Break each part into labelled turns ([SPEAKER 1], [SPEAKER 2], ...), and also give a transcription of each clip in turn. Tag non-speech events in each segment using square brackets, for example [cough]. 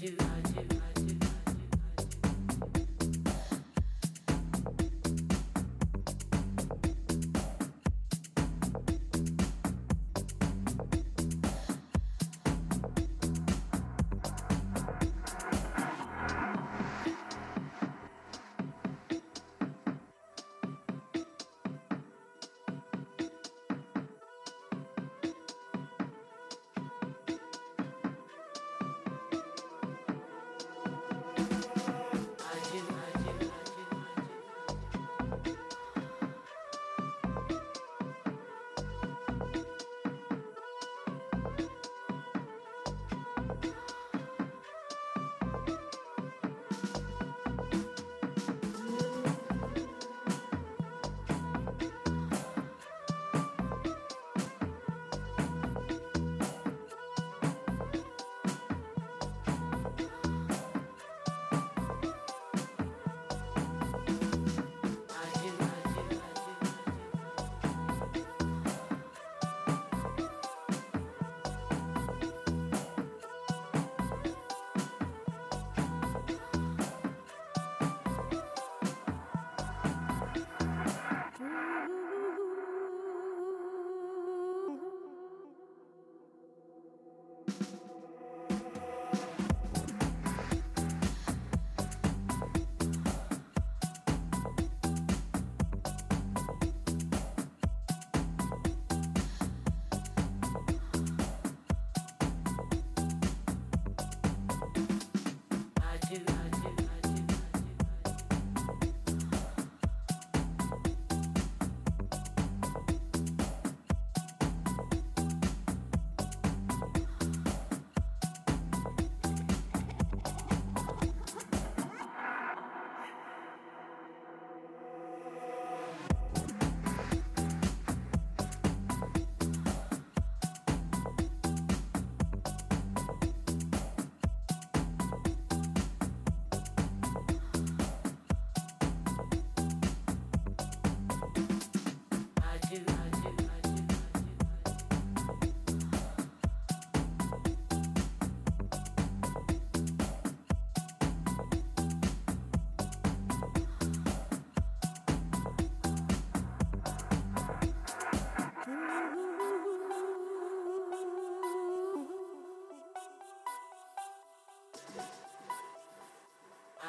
[SPEAKER 1] to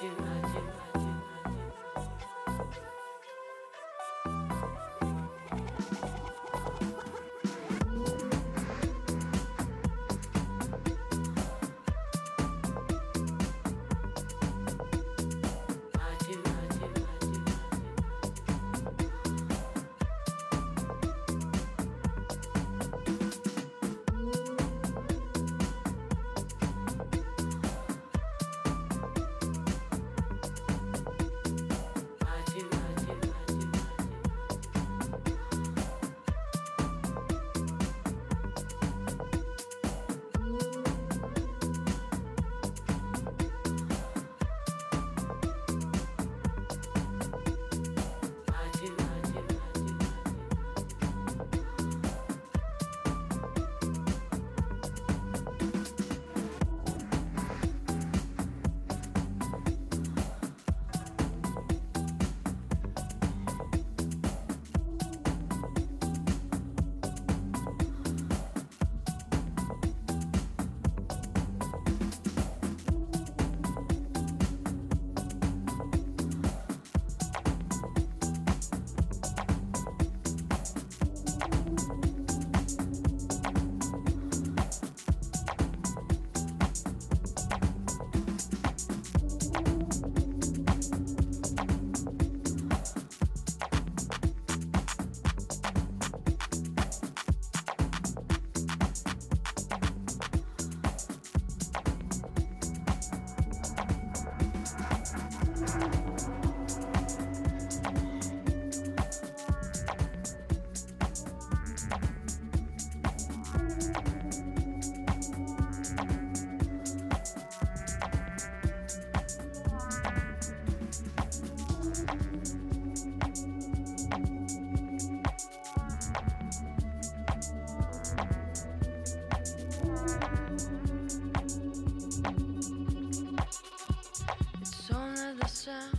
[SPEAKER 1] You.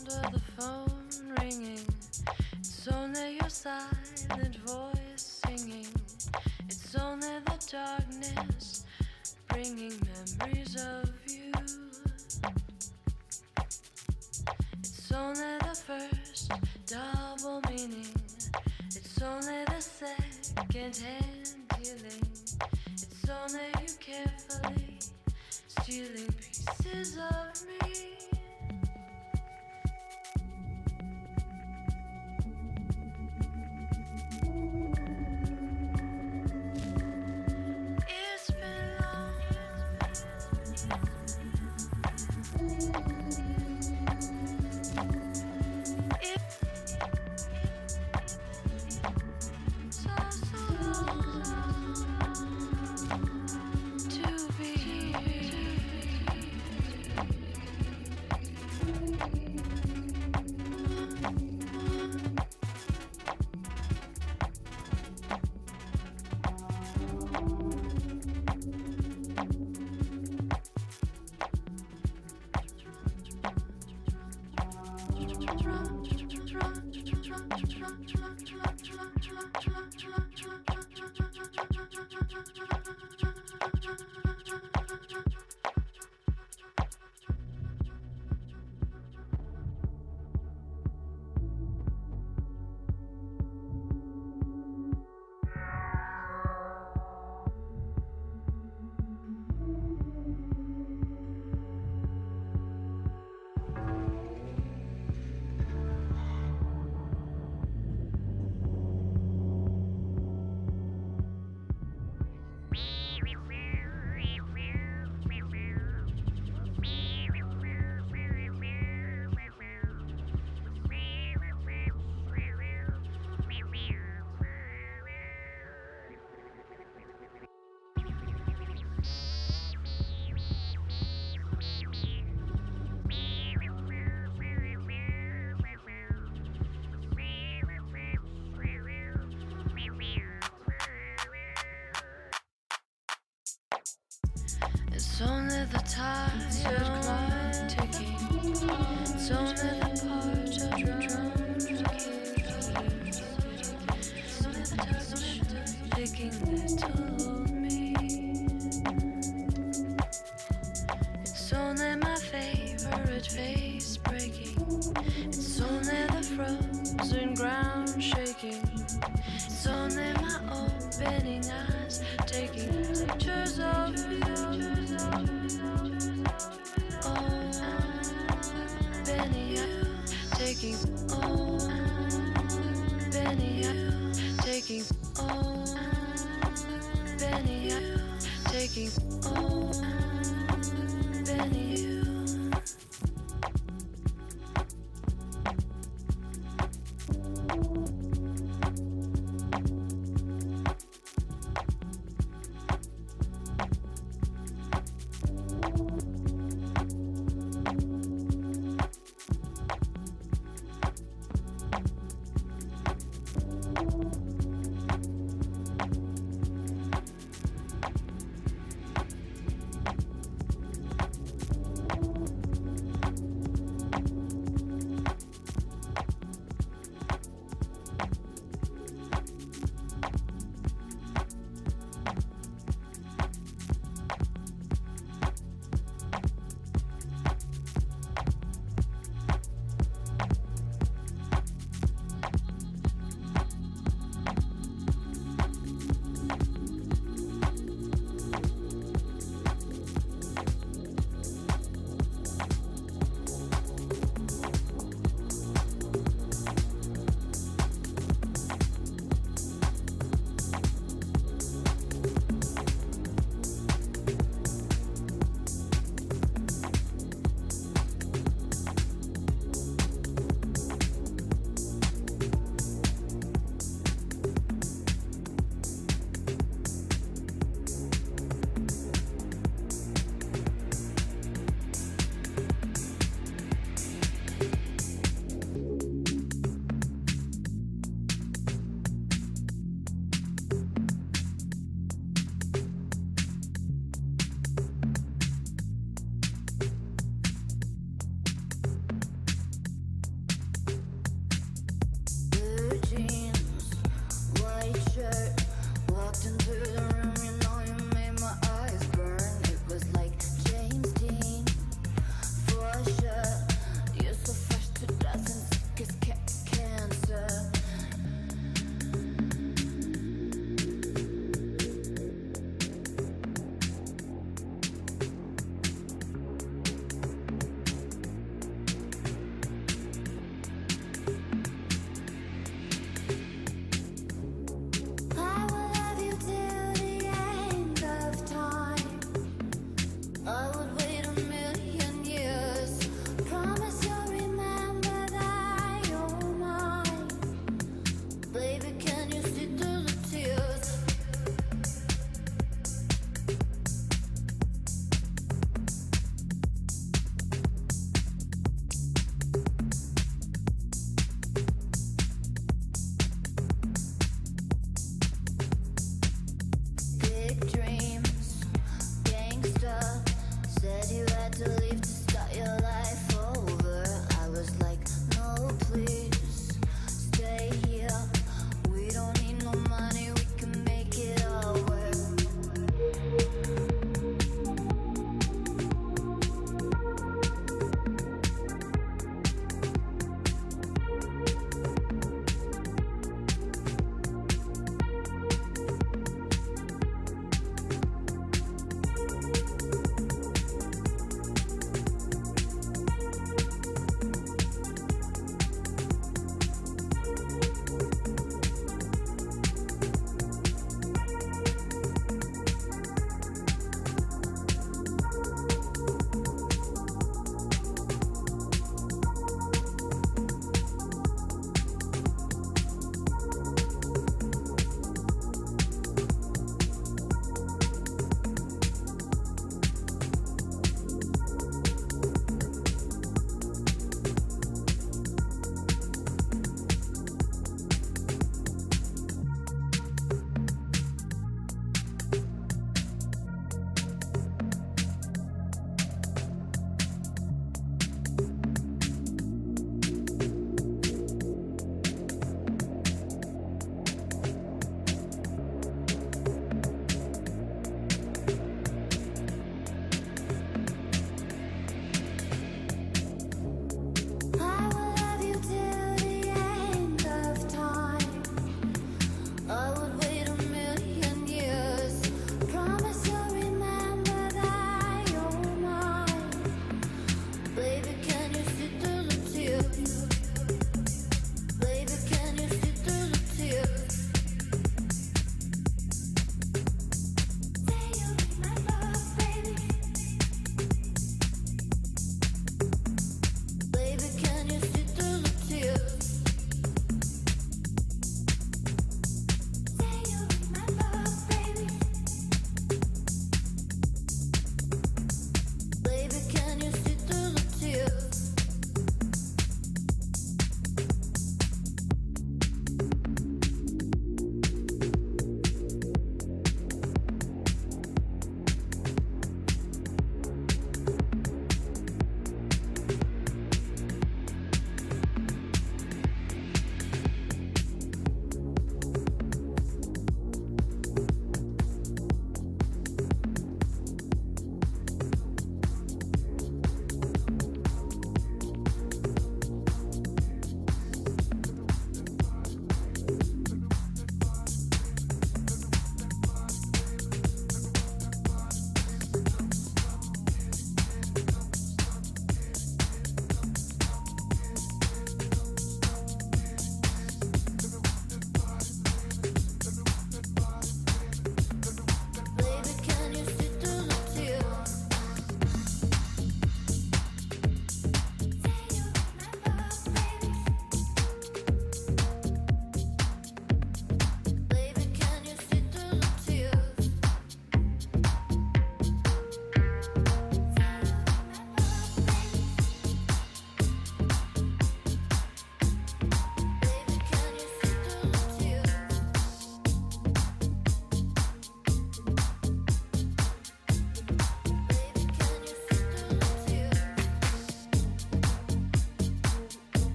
[SPEAKER 2] under the phone ringing. It's only your silent voice singing. It's only the darkness bringing memories of you. It's only the first double meaning. It's only the second hand dealing. It's only you carefully stealing pieces of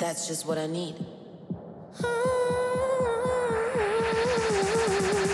[SPEAKER 1] That's just what I need. [laughs]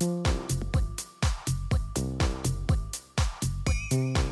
[SPEAKER 3] thank you